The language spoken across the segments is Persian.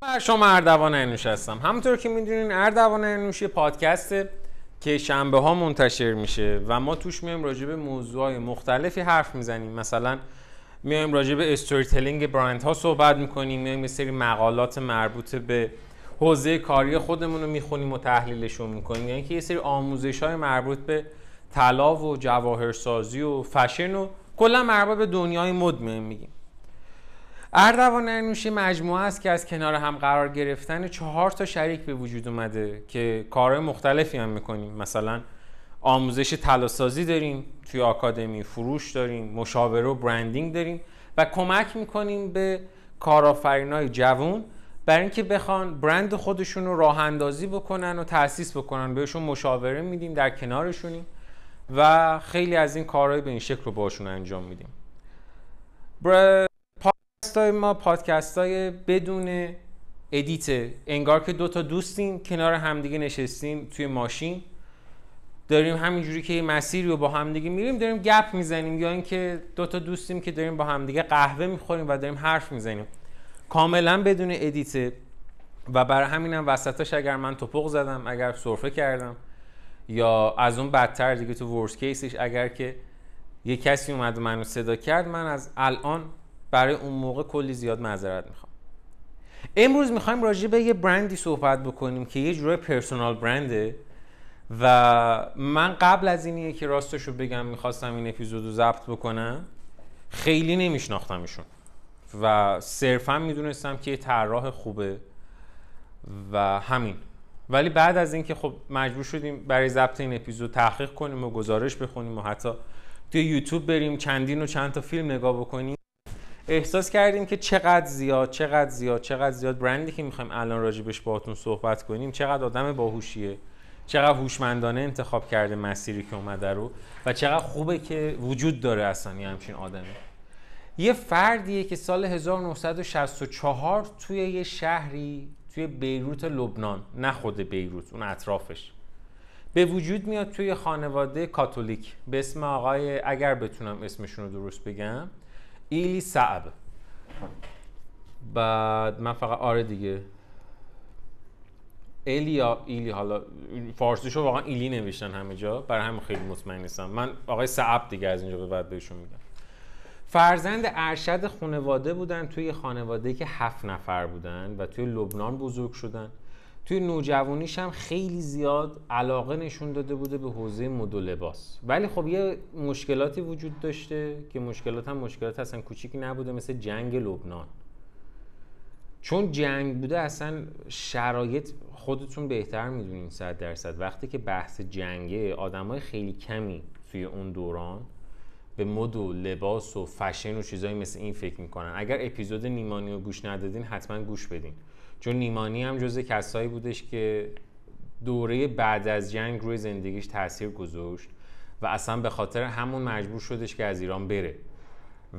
بر شما اردوان انوش هستم. همونطور که می‌دونین اردوان انوش یه پادکسته که شنبه ها منتشر میشه و ما توش میایم راجع به موضوعهای مختلفی حرف می‌زنیم. مثلا میایم راجع به استوری تلینگ برند ها صحبت می‌کنیم. میایم یه سری مقالات مربوط به حوزه کاری خودمون رو می‌خونیم و تحلیلشون می‌کنیم. یعنی که یه سری آموزش های مربوط به طلا و جواهرسازی و فشن و کلا مربوط به دنیای مد میگیم. اردوان انوشی مجموعه است که از کنار هم قرار گرفتن چهار تا شریک به وجود اومده که کارهای مختلفی هم می‌کنیم. مثلا آموزش تلاسازی داریم توی آکادمی فروش داریم مشاوره و برندینگ داریم و کمک می‌کنیم به کارآفرینای جوون برای اینکه بخوان برند خودشون رو راه اندازی بکنن و تاسیس بکنن. بهشون مشاوره میدیم در کنارشونیم و خیلی از این کارهای به این شکل رو باشون انجام میدیم. ما پادکست های بدون edit انگار که دو تا دوستیم کنار همدیگه نشستیم توی ماشین. داریم همینجوری که مسیری رو با همدیگه میریم داریم گپ می‌زنیم یا اینکه دو تا دوستیم که داریم با همدیگه قهوه می‌خوریم و داریم حرف می‌زنیم. کاملا بدون edit. و برای همینم وسطاش اگر من تپق زدم اگر سرفه کردم یا از اون بدتر دیگه تو worst case ش اگر که یه کسی اومد منو صدا کرد من از الان برای اون موقع کلی زیاد معذرت می‌خوام. امروز می‌خوایم راجع به یه برندی صحبت بکنیم که یه جورای پرسونال برنده و من قبل از اینیه که راستش رو بگم می‌خواستم این اپیزود رو ضبط بکنم خیلی نمیشناختمشون و صرفا می‌دونستم که یه طراح خوبه و همین. ولی بعد از اینکه خب مجبور شدیم برای ضبط این اپیزود تحقیق کنیم و گزارش بخونیم و حتی توی یوتیوب بریم چندین و چند تا فیلم نگاه بکنیم احساس کردیم که چقدر زیاد چقدر زیاد چقدر زیاد برندی که می‌خوایم الان راجبش باهاتون صحبت کنیم چقدر آدم باهوشیه. چقدر هوشمندانه انتخاب کرده مسیری که اومده رو و چقدر خوبه که وجود داره اصلا یه همچین آدمی یه فردیه که سال 1964 توی یه شهری توی بیروت لبنان نه خود بیروت اون اطرافش. به وجود میاد توی خانواده کاتولیک. به اسم آقای اگر بتونم اسمشون رو درست بگم ایلی صعب. بعد من فقط آره دیگه. ایلی یا ایلی حالا فارسیشو واقعا ایلی نوشتن همه جا. برای همین خیلی مطمئن نیستم. من آقای صعب دیگه از اینجا به بعد بهشون میگم. فرزند ارشد خانواده بودن توی خانواده که هفت نفر بودن و توی لبنان بزرگ شدن. توی نوجوانیش هم خیلی زیاد علاقه نشون داده بوده به حوزه مد و لباس. ولی خب یه مشکلاتی وجود داشته که مشکلات هم مشکلات اصلا کوچیکی نبوده مثل جنگ لبنان. چون جنگ بوده اصلا شرایط خودتون بهتر می‌دونین صد درصد. وقتی که بحث جنگه آدمای خیلی کمی توی اون دوران به مد و لباس و فشن و چیزایی مثل این فکر می‌کنن. اگر اپیزود نیمانی رو گوش ندادین حتما گوش بدین. چون نیمانی هم جز کسایی بودش که دوره بعد از جنگ روی زندگیش تاثیر گذاشت و اصلا به خاطر همون مجبور شدش که از ایران بره.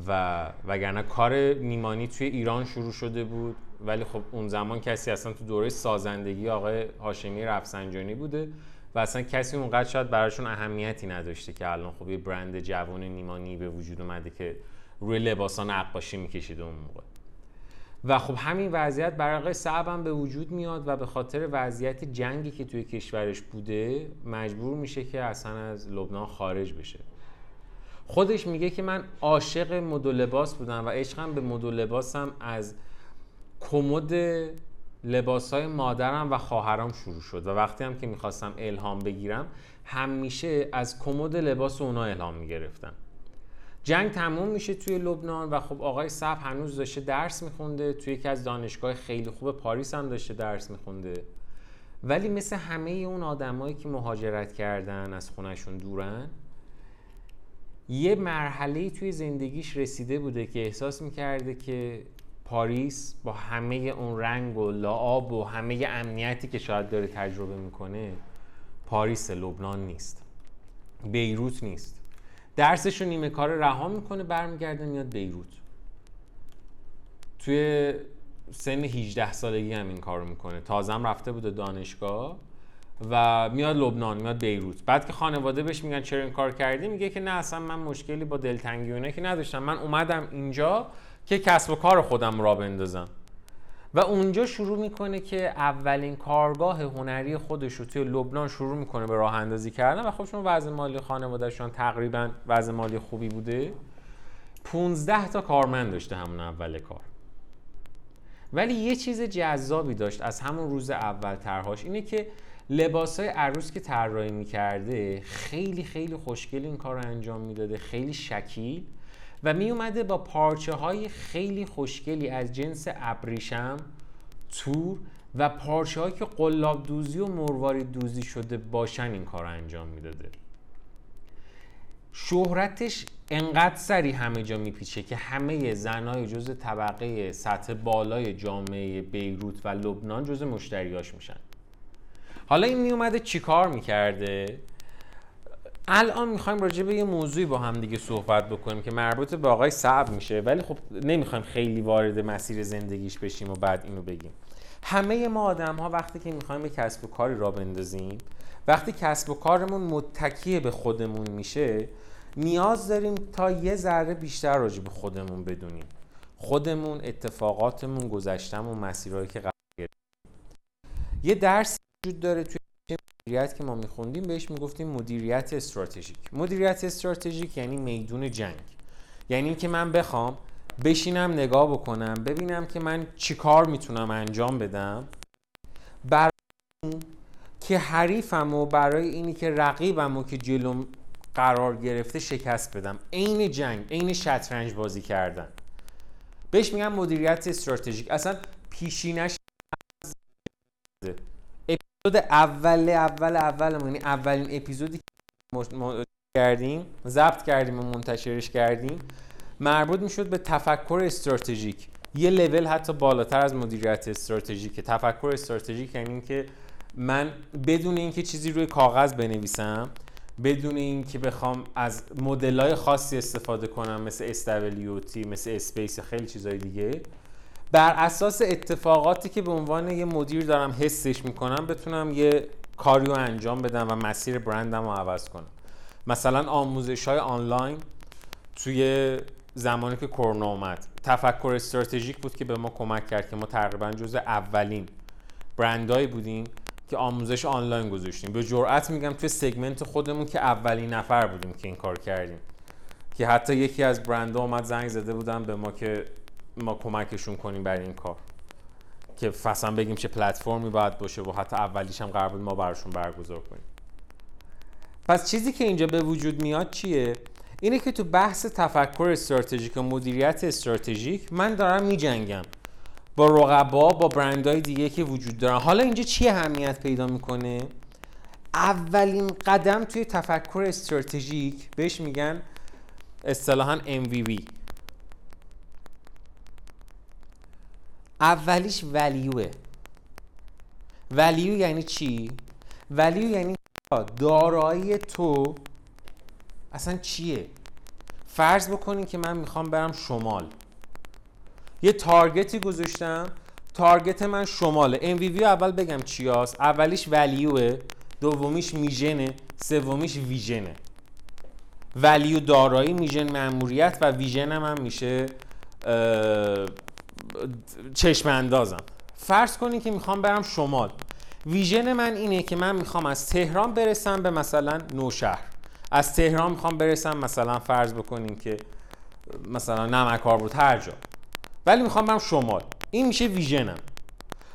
و وگرنه کار نیمانی توی ایران شروع شده بود ولی خب اون زمان کسی اصلا تو دوره سازندگی آقای هاشمی رفسنجانی بوده و اصلا کسی اونقدر شاید براشون اهمیتی نداشته که الان خب یه برند جوان نیمانی به وجود اومده که روی لباسا نقاشی می‌کشید اون موقع. و خب همین وضعیت برای صعب هم به وجود میاد و به خاطر وضعیت جنگی که توی کشورش بوده مجبور میشه که اصلا از لبنان خارج بشه. خودش میگه که من عاشق مد و لباس بودم و عشقم به مد و لباسم از کمد لباس های مادرم و خواهرام شروع شد و وقتی هم که می‌خواستم الهام بگیرم همیشه از کمد لباس اونا الهام می‌گرفتم. جنگ تموم میشه توی لبنان و خب آقای صف هنوز داشته درس میخونده توی یکی از دانشگاه خیلی خوب پاریس هم داشته درس میخونده. ولی مثل همه اون آدمایی که مهاجرت کردن از خونشون دورن یه مرحله توی زندگیش رسیده بوده که احساس می‌کرده که پاریس با همه اون رنگ و لعاب و همه امنیتی که شاید داره تجربه می‌کنه پاریس لبنان نیست. بیروت نیست. درسش رو نیمه کار رها می‌کنه برمیگرده میاد بیروت. توی سن 18 سالگی هم این کارو می‌کنه. تازم رفته بوده دانشگاه و میاد لبنان میاد بیروت. بعد که خانواده بهش میگن چرا این کار کردی میگه که نه اصلا من مشکلی با دلتنگی که نداشتم. من اومدم اینجا که کسب و کار خودم را بندازم. و اونجا شروع می‌کنه که اولین کارگاه هنری خودش رو توی لبنان شروع می‌کنه به راه اندازی کردن و خب چون وضع مالی خانوادهشان تقریبا وضع مالی خوبی بوده 15 تا کارمند داشته همون اول کار. ولی یه چیز جذابی داشت از همون روز اول ترهاش اینه که لباس های عروس که طراحی می‌کرده خیلی خیلی خوشگل این کار رو انجام می‌داده خیلی شکیل. و می اومده با پارچه های خیلی خوشگلی از جنس ابریشم تور و پارچه هایی که قلاب دوزی و مروارید دوزی شده باشن این کار رو انجام می‌داده. شهرتش انقدر سری همه جا میپیچه که همه زنای جز طبقه سطح بالای جامعه بیروت و لبنان جز مشتریاش میشن. حالا این میومده چیکار می‌کرده؟ الان می‌خوایم راجع به یه موضوعی با هم دیگه صحبت بکنیم که مربوط به آقای صعب میشه ولی خب نمی‌خوایم خیلی وارد مسیر زندگیش بشیم و بعد اینو بگیم. همه ما آدم ها وقتی که می‌خوایم به کسب و کاری را بندازیم وقتی کسب و کارمون متکی به خودمون میشه نیاز داریم تا یه ذره بیشتر راجع به خودمون بدونیم. خودمون اتفاقاتمون گذشتمون مسیرهایی که قرار یه درس وجود داره توی مدیریت که ما میخوندیم بهش می‌گفتیم مدیریت استراتژیک. مدیریت استراتژیک یعنی میدون جنگ. یعنی اینکه من بخوام بشینم نگاه بکنم ببینم که من چیکار می‌تونم انجام بدم. برای که حریفم و برای اینی که رقیبم و که جلوم قرار گرفته شکست بدم. عین جنگ عین شطرنج بازی کردن. بهش میگم مدیریت استراتژیک. اصلا پیشینش اول اول اول یعنی اولین اپیزودی که ما کردیم ضبط کردیم و منتشرش کردیم مربوط می‌شد به تفکر استراتژیک. یه لول حتی بالاتر از مدیریت استراتژیک تفکر استراتژیک یعنی اینکه من بدون اینکه چیزی روی کاغذ بنویسم بدون اینکه بخوام از مدل خاصی استفاده کنم مثل SWOT مثل SPACE خیلی چیزهای دیگه بر اساس اتفاقاتی که به عنوان یه مدیر دارم حسش می‌کنم بتونم یه کاری رو انجام بدم و مسیر برندم رو عوض کنم. مثلا آموزش های آنلاین توی زمانی که کرونا اومد. تفکر استراتژیک بود که به ما کمک کرد که ما تقریبا جز اولین برندهایی بودیم که آموزش آنلاین گذاشتیم. به جرئت میگم توی سگمنت خودمون که اولین نفر بودیم که این کار کردیم. که حتی یکی از برندها اومد زنگ زده بودن به ما که ما کمکشون کنیم برای این کار. که فصلا بگیم چه پلتفرمی باید باشه و حتی اولیش هم قرار ما براشون برگزار کنیم. پس چیزی که اینجا به وجود میاد چیه؟ اینه که تو بحث تفکر استراتژیک و مدیریت استراتژیک من دارم میجنگم با رقبا با برندهای دیگه که وجود دارن. حالا اینجا چی اهمیت پیدا می‌کنه؟ اولین قدم توی تفکر استراتژیک بهش میگن اصطلاحا MVV اولیش ولیوه. ولیو یعنی چی؟ ولیو یعنی دارایی تو اصلا چیه؟ فرض بکنین که من می‌خوام برم شمال. یه تارگتی گذاشتم. تارگت من شماله. MVV اول بگم چی هست اولیش ولیوه. دومیش میژنه. سومیش ویژنه. ولیو دارایی میژن مأموریت و ویژن هم میشه. چشم اندازم فرض کنین که می‌خوام برم شمال. ویژن من اینه که من می‌خوام از تهران برسم به مثلا نوشهر. از تهران می‌خوام برسم مثلا فرض بکنین که مثلا نمکار بود هر جا. ولی می‌خوام برم شمال. این میشه ویژنم.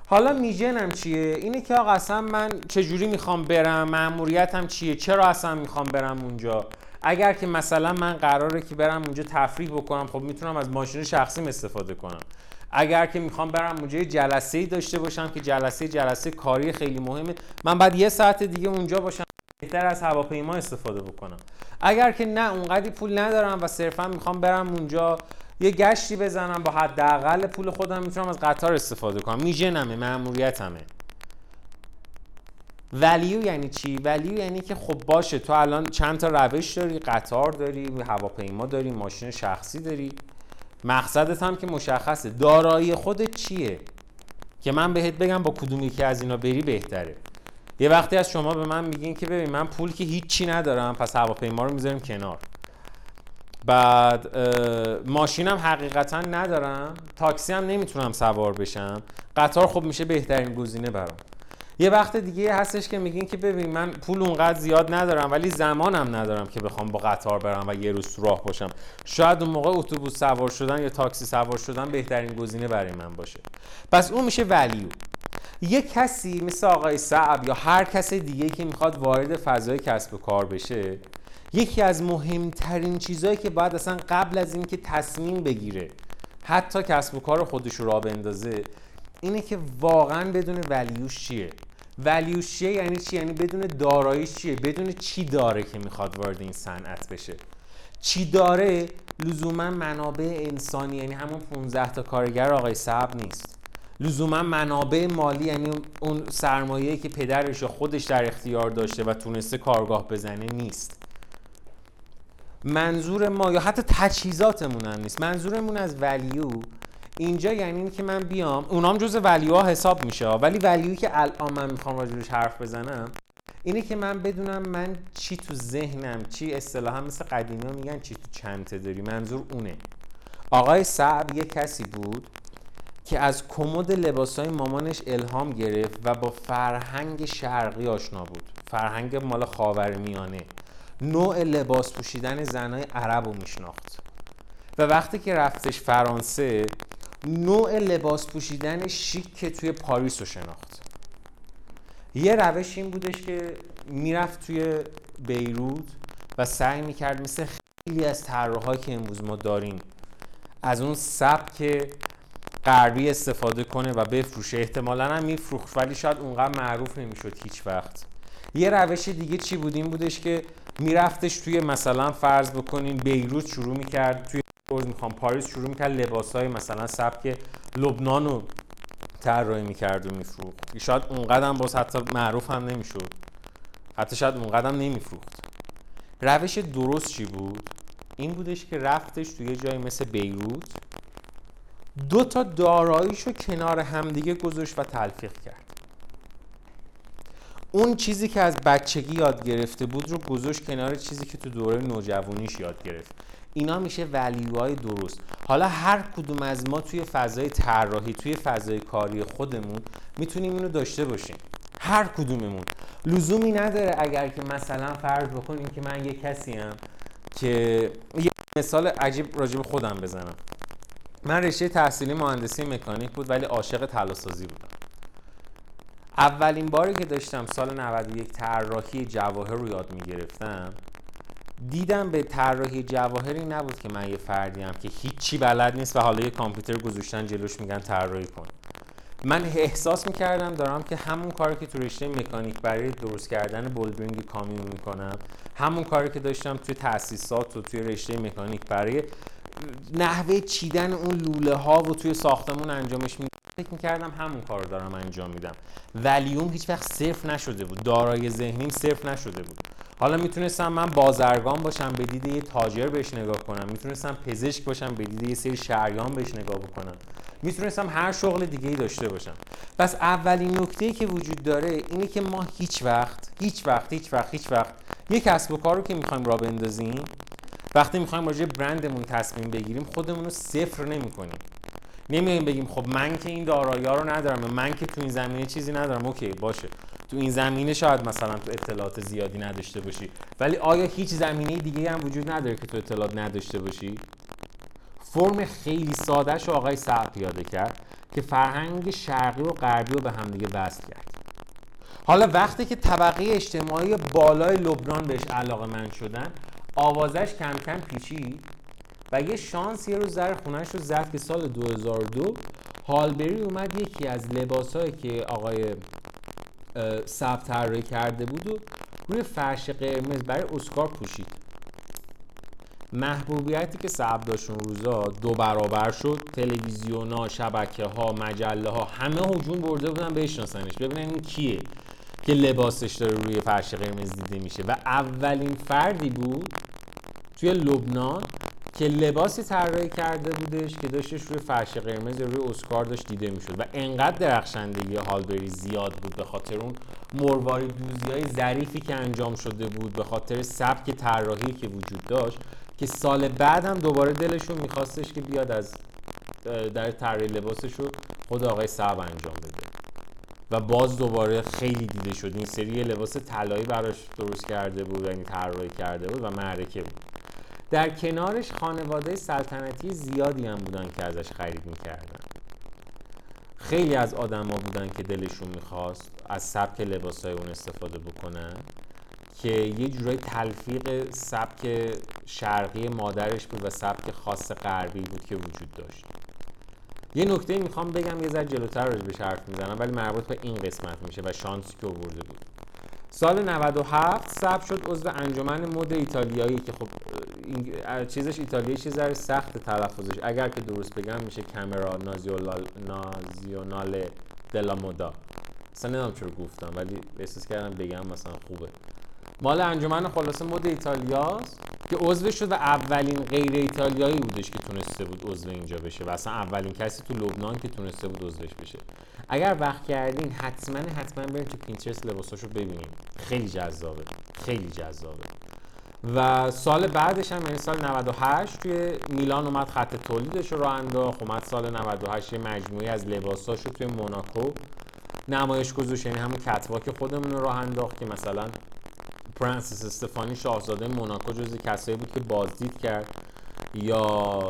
حالا میژنم چیه؟ اینه که آقا اصلا من چجوری می‌خوام برم؟ مأموریتم چیه؟ چرا اصلا می‌خوام برم اونجا؟ اگر که مثلا من قراره که برم اونجا تفریح بکنم خب می‌تونم از ماشین شخصیم استفاده کنم. اگر که می‌خوام برم اونجا جلسه ای داشته باشم که جلسه جلسه کاری خیلی مهمه من بعد یه ساعت دیگه اونجا باشم بهتر از هواپیما استفاده بکنم. اگر که نه اونقدی پول ندارم و صرفا می‌خوام برم اونجا یه گشتی بزنم با حداقل پول خودم می‌تونم از قطار استفاده کنم. میژنمه مأموریتمه. ولیو یعنی چی؟ ولیو یعنی که خب باشه تو الان چند تا روش داری؟ قطار داری هواپیما داری ماشین شخصی داری. مقصدت هم که مشخصه. دارایی خودت چیه؟ که من بهت بگم با کدوم یکی از اینا بری بهتره. یه وقتی از شما به من میگین که ببین من پول که هیچی ندارم پس هواپیما رو می‌ذاریم کنار. بعد ماشینم حقیقتا ندارم تاکسی هم نمی‌تونم سوار بشم. قطار خب میشه بهترین گزینه برام. یه وقت دیگه هستش که میگین که ببین من پول اونقدر زیاد ندارم ولی زمانم ندارم که بخوام با قطار برم و یه روز راه باشم. شاید اون موقع اتوبوس سوار شدن یا تاکسی سوار شدن بهترین گزینه برای من باشه. پس اون میشه ولیو. یه کسی مثل آقای صعب یا هر کس دیگه که می‌خواد وارد فضای کسب و کار بشه یکی از مهمترین چیزهایی که باید اصلا قبل از اینکه تصمیم بگیره حتی کسب و کار خودش رو را بندازه اینه که واقعا بدون ولیوش چیه ولیوش چیه یعنی چی؟ یعنی بدون داراییش چیه بدون چی داره که می‌خواد وارد این صنعت بشه. چی داره؟ لزوما منابع انسانی یعنی همون 15 تا کارگر آقای صعب نیست. لزوما منابع مالی یعنی اون سرمایه که پدرش یا خودش در اختیار داشته و تونسته کارگاه بزنه نیست. منظور ما یا حتی تجهیزاتمون هم نیست. منظورمون از ولیو اینجا یعنی این که من بیام. اونام جز ولیوها حساب میشه ولی ولیوی که الان من می‌خوام راجبش حرف بزنم اینه که من بدونم من چی تو ذهنم چی اصطلاحا مثل قدیمی میگن چی تو چنته داری. منظور اونه. آقای صعب یه کسی بود که از کمد لباسای مامانش الهام گرفت و با فرهنگ شرقی آشنا بود. فرهنگ مال خاورمیانه. نوع لباس پوشیدن زنای عرب رو میشناخت. و وقتی که رفتش فرانسه نوع لباس پوشیدن شیک که توی پاریس رو شناخت. یه روش این بودش که می‌رفت توی بیروت و سعی می‌کرد مثل خیلی از طراحایی که امروز ما داریم از اون سبک غربی استفاده کنه و بفروشه. احتمالا هم میفروخت ولی شاید اونقدر معروف نمی‌شد هیچ وقت. یه روش دیگه چی بود؟ این بودش که میرفتش توی مثلا فرض بکنین بیروت شروع می‌کرد توی می‌خوام پاریس شروع می‌کرد لباس های مثلا سبک لبنان رو طراحی می‌کرد و میفروخت. شاید اونقدر باز حتی معروف هم نمی‌شد. حتی شاید اونقدر نمیفروخت. روش درست چی بود؟ این بودش که رفتش توی جایی مثل بیروت. دو تا داراییشو کنار همدیگه گذاشت و تلفیق کرد. اون چیزی که از بچگی یاد گرفته بود رو گذاشت کنار چیزی که تو دوره نوجوانیش یاد گرفت. اینا میشه ولیوهای درست. حالا هر کدوم از ما توی فضای طراحی توی فضای کاری خودمون می‌تونیم اینو داشته باشیم. هر کدوممون. لزومی نداره اگر که مثلا فرض بکنیم که من یه کسی هم که یه مثال عجیب راجب خودم بزنم. من رشته تحصیلی مهندسی مکانیک بود ولی عاشق طلاسازی بودم. اولین باری که داشتم سال 91 طراحی جواهر رو یاد می‌گرفتم دیدم به طراحی جواهری نبود که من یه فردیم که هیچی بلد نیست و حالا یه کامپیوتر گذاشتن جلوش میگن طراحی کن. من احساس می‌کردم دارم که همون کاری که تو رشته مکانیک برای درست کردن بولدرینگ کامیون می‌کنم همون کاری که داشتم توی تاسیسات و توی رشته مکانیک برای نحوه چیدن اون لوله ها و توی ساختمون انجامش می فکر می‌کردم همون کار دارم انجام میدم. ولیوم هیچ وقت صرف نشده بود. دارای ذهنیم صرف نشده بود. حالا می‌تونستم من بازرگان باشم به دید یه تاجر بهش نگاه کنم. می‌تونستم پزشک باشم به دید یه سری شهریان بهش نگاه بکنم. می‌تونستم هر شغل دیگه ای داشته باشم. پس اولین نکته که وجود داره اینه که ما هیچ وقت هیچ وقت هیچ وقت هیچ وقت یه کسب و کار رو که می‌خوایم را بندازیم وقتی می‌خوایم راجع برندمون تصمیم بگیریم خودمون رو صفر نمی‌کنیم. نمیایم بگیم خب من که این دارایی رو ندارم من که تو این زمینه چیزی ندارم اوکی باشه. تو این زمینه شاید مثلا تو اطلاعات زیادی نداشته باشی. ولی آیا هیچ زمینه دیگه هم وجود نداره که تو اطلاعات نداشته باشی؟ فرم خیلی سادهش آقای سعد پیاده کرد که فرهنگ شرقی و غربی رو به همدیگه وصل کرد. حالا وقتی که طبقه اجتماعی بالای لبنان بهش علاقه من شدن آوازش کم کم پیچید. و یه شانس یه روز زر خونش رو زد که سال 2002 هالبری اومد یکی از لباسهایی که آقای سب طراحی کرده بود و روی فرش قرمز برای اسکار پوشید. محبوبیتی که سب داشت اون روزا دو برابر شد. تلویزیون ها شبکه ها مجله ها همه هجوم برده بودن بشناسنش. ببینن این کیه که لباسش داره روی فرش قرمز دیده میشه. و اولین فردی بود توی لبنان که لباسی طراحی کرده بودش که داشتش روی فرش قرمز روی اسکار داشت دیده می‌شد و انقدر درخشندگی هالبری زیاد بود به خاطر اون مرواری دوزی های ظریفی که انجام شده بود به خاطر سبک طراحی که وجود داشت که سال بعد هم دوباره دلشون میخواستش که بیاد از در طراحی لباسش رو خود آقای صعب انجام بده. و باز دوباره خیلی دیده شد. این سری لباس طلایی براش درست کرده بود یعنی طراحی کرده بود و معرکه بود. در کنارش خانواده سلطنتی زیادی هم بودن که ازش خرید می‌کردن. خیلی از آدما بودن که دلشون می‌خواست از سبک لباسای اون استفاده بکنن که یه جورای تلفیق سبک شرقی مادرش بود و سبک خاص غربی بود که وجود داشت. یه نکته می‌خوام بگم یه ذره جلوتر بهش حرف می‌زنم ولی مربوط به این قسمت میشه و شانسی که آورده بود. سال 97 ثبت شد عضو انجمن مد ایتالیایی که خب این چیزش ایتالیایی چیز سخت تلفظش. اگر که درست بگم میشه کامرا نازیونال دلا مودا. اصلا نمی‌دونم چرا گفتم ولی احساس کردم بگم مثلا خوبه. مال انجمن خلاصه مد ایتالیاست. که عضو شد و اولین غیر ایتالیایی بودش که تونسته بود عضو اینجا بشه و اصلا اولین کسی تو لبنان که تونسته بود عضوش بشه. اگر وقت کردین حتما حتما برید تو پینترست لباساشو ببینید خیلی جذابه. خیلی جذابه. و سال بعدش هم یعنی سال 98 توی میلان اومد خط تولیدش رو انداخت. اومد سال 98 یه مجموعی از لباساش رو توی موناکو نمایش گذاشت. یعنی همون کتواک خودمون رو راه انداخت که مثلا پرنسس استفانی شاهزاده موناکو جز کسایی بود که بازدید کرد. یا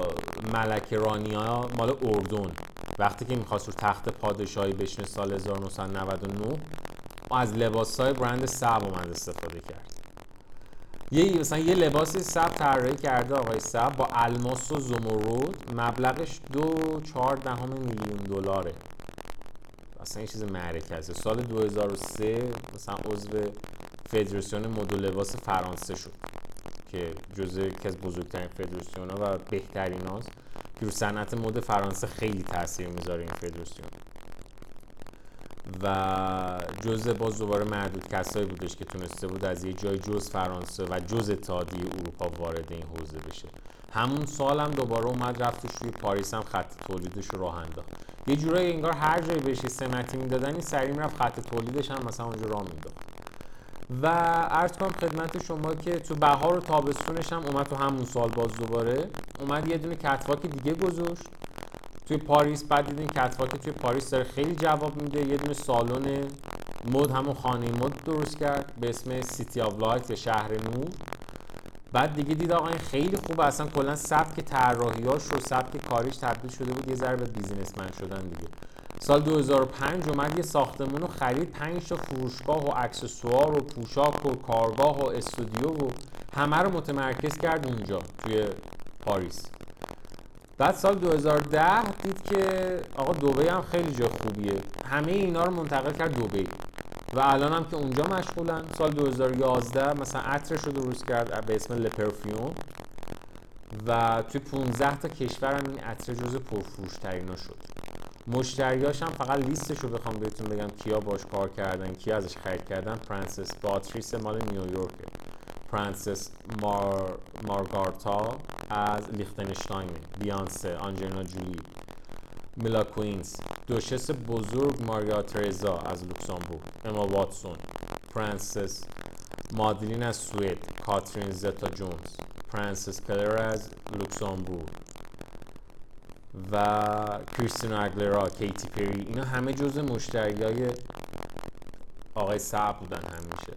ملک رانیا مال اردن. وقتی که می‌خواست رو تخت پادشاهی بشینه سال 1999 از لباس های برند سب اومد استفاده کرد. یه مثلا یه لباسی سب طراحی کرده آقای سب با الماس و زمرد مبلغش دو چهار دهم میلیون دلاره. اصلا این چیز معرکه سال 2003 مثلا عضو فدراسیون مد لباس فرانسه شد که جزء یکی از بزرگترین فدراسیون ها و بهترین هاست. که رو صنعت مد فرانسه خیلی تاثیر می‌ذاره این فدراسیون. و جزء باز دوباره معدود کسایی بودش که تونسته بود از یه جای جز فرانسه و جز اتحادیه اروپا وارد این حوزه بشه. همون سال هم دوباره اومد رفتش روی پاریس هم خط تولیدش رو راه انداخت. یه جورایی انگار هر جایی بهش سمتی می‌دادن این سریع می‌رفت خط تولیدش هم مثلا اونجا راه مینداخت و عرض کنم خدمت شما که تو بهار و تابستونش هم اومد تو همون سال باز دوباره. اومد یه دونه catwalk دیگه گذاشت. توی پاریس بعد دید این catwalk توی پاریس داره خیلی جواب میده. یه دونه سالن مد همون خانه مد درست کرد به اسم City of Light شهر نور. بعد دیگه دید آقا این خیلی خوبه. اصلا کلا سبک طراحیاش رو سبک کاریش تبدیل شده بود. یه ذره به بیزینسمن شدن دیگه. سال 2005 اومد یه ساختمون رو خرید. 5 تا فروشگاه و اکسسوار و پوشاک و کارگاه و استودیو و همه رو متمرکز کرد اونجا توی پاریس. بعد سال 2010 دید که آقا دوبی هم خیلی جا خوبیه. همه اینا رو منتقل کرد دوبی و الان هم که اونجا مشغولن. سال 2011 مثلا عطرش رو درست کرد به اسم لپرفیوم و توی 15 تا کشور هم این عطر جز پرفروش ترینا شد. مشتریاش هم فقط لیستش رو بخوام بهتون بگم کیا باش کار کردن کیا ازش خرید کردن. فرانسیس باتریس مال نیویورک فرانسیس مار... مارگارتا از لیختنشتاین بیانسه آنجلینا جولی میلا کونیس دوشس بزرگ ماریا ترزا از لوکسامبورگ اما واتسون فرانسیس مادلین از سوئد. کاترین زتا جونز فرانسیس کلر از لوکسامبورگ و کریستینا آگیلرا کیتی پری اینا همه جزء مشتری های آقای صعب بودن همیشه.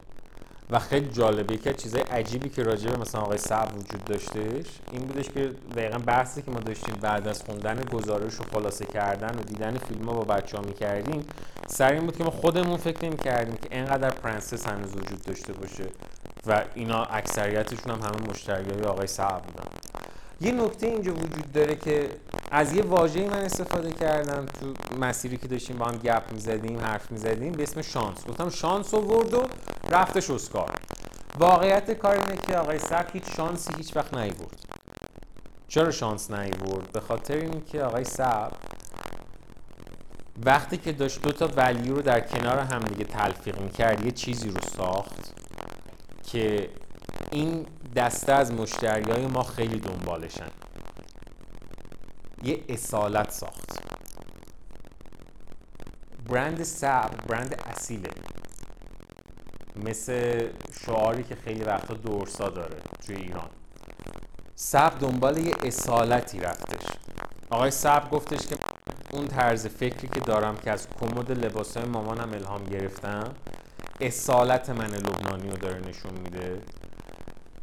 و خیلی جالبه که چیزای عجیبی که راجع به مثلا آقای صعب وجود داشتش این بودش که دقیقا بحثی که ما داشتیم بعد از خوندن گزارش و خلاصه کردن و دیدن فیلم ها با بچه ها می‌کردیم سر این بود که ما خودمون فکر نمی کردیم که اینقدر پرنسس هنوز وجود داشته باشه و اینا اکثریتشون هم همه مشتری های آقای صعب بودن. یه نکته اینجا وجود داره که از یه واژه‌ای من استفاده کردم تو مسیری که داشتیم با هم گپ می‌زدیم حرف می‌زدیم به اسم شانس. گفتم شانس آورد و رفتش اسکار. واقعیت کار اینه که آقای سب هیچ شانسی هیچ وقت نیورد چرا شانس نیورد به خاطر اینکه آقای سب وقتی که داشت دو تا ولیو رو در کنار هم دیگه تلفیق می‌کرد یه چیزی رو ساخت که این دسته از مشتری های ما خیلی دنبالشن. یه اصالت ساخت. برند سب برند اصیله. مثل شعاری که خیلی وقتا دورسا داره توی ایران. سب دنبال یه اصالتی رفتش. آقای سب گفتش که اون طرز فکری که دارم که از کمد لباسای مامانم الهام گرفتم اصالت من لبنانی رو داره نشون میده.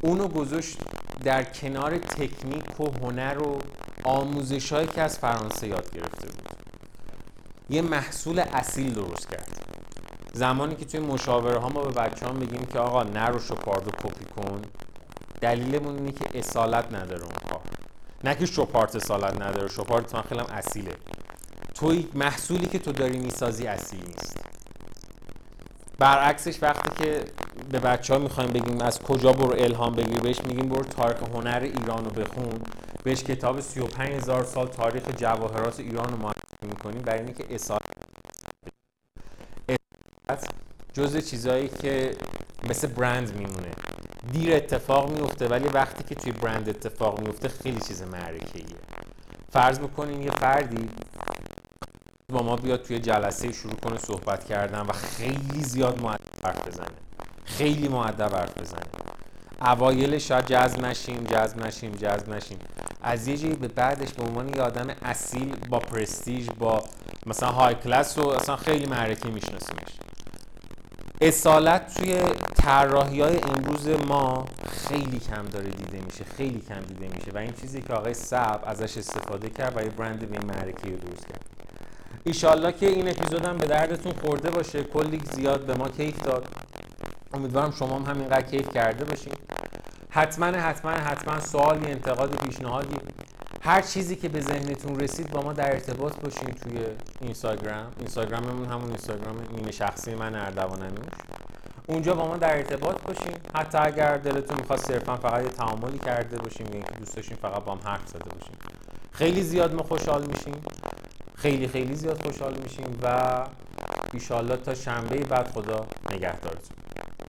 اونو گذاشت در کنار تکنیک و هنر و آموزش هایی که از فرانسه یاد گرفته بود. یه محصول اصیل درست کرد. زمانی که توی مشاوره ها ما به بچه ها میگیم که آقا نرو شپارد و کپی کن دلیلمون اینه که اصالت نداره اون کار نه که شپارت اصالت نداره شپارت من خیلی اصیله. توی محصولی که تو داری می‌سازی اصیل نیست. برعکسش وقتی که به بچه ها می‌خوایم بگیم از کجا برو الهام بگیر. بهش میگیم برو تاریخ هنر ایران رو بخون. بهش کتاب 35 هزار سال تاریخ جواهرات ایران رو معرفی می‌کنیم. برای اینکه اصالت جز چیزهایی که مثل برند میمونه. دیر اتفاق میفته ولی وقتی که توی برند اتفاق میفته خیلی چیز معرکه‌ایه. فرض بکنین یه فردی با ما بیاد توی جلسه شروع کنه صحبت کردن و خیلی زیاد معدب حرف بزنه. خیلی معدب حرف بزنه اوایل شاید جذب نشیم جذب نشیم جذب نشیم. از یه جایی به بعدش به عنوان یه آدم اصیل با پرستیژ با مثلا های کلاس و اصلا خیلی معرکه میشناسیمش. اصالت توی طراحی های امروز ما خیلی کم داره دیده میشه خیلی کم دیده میشه و این چیزی که آقای سب ازش استفاده کرد و یه برند به معرکه درست کرد. ایشالله که این اپیزودم به دردتون خورده باشه. کلی زیاد به ما کیف داد. امیدوارم شما هم همینقدر کیف کرده باشین. حتما حتما حتما سوالی انتقاد پیشنهادی هر چیزی که به ذهنتون رسید با ما در ارتباط باشین توی اینستاگرام. اینستاگراممون همون اینستاگرام نیمه شخصی من اردوانمیوش اونجا با ما در ارتباط باشین. حتی اگر دلتون می‌خواد صرفا فقط یه تعاملی کرده باشیم یا اینکه دوست داشتین فقط با هم حرف زده باشیم خیلی زیاد ما خوشحال میشیم. خیلی خیلی زیاد خوشحال میشیم و ایشالله تا شنبه بعد خدا نگهدارتون.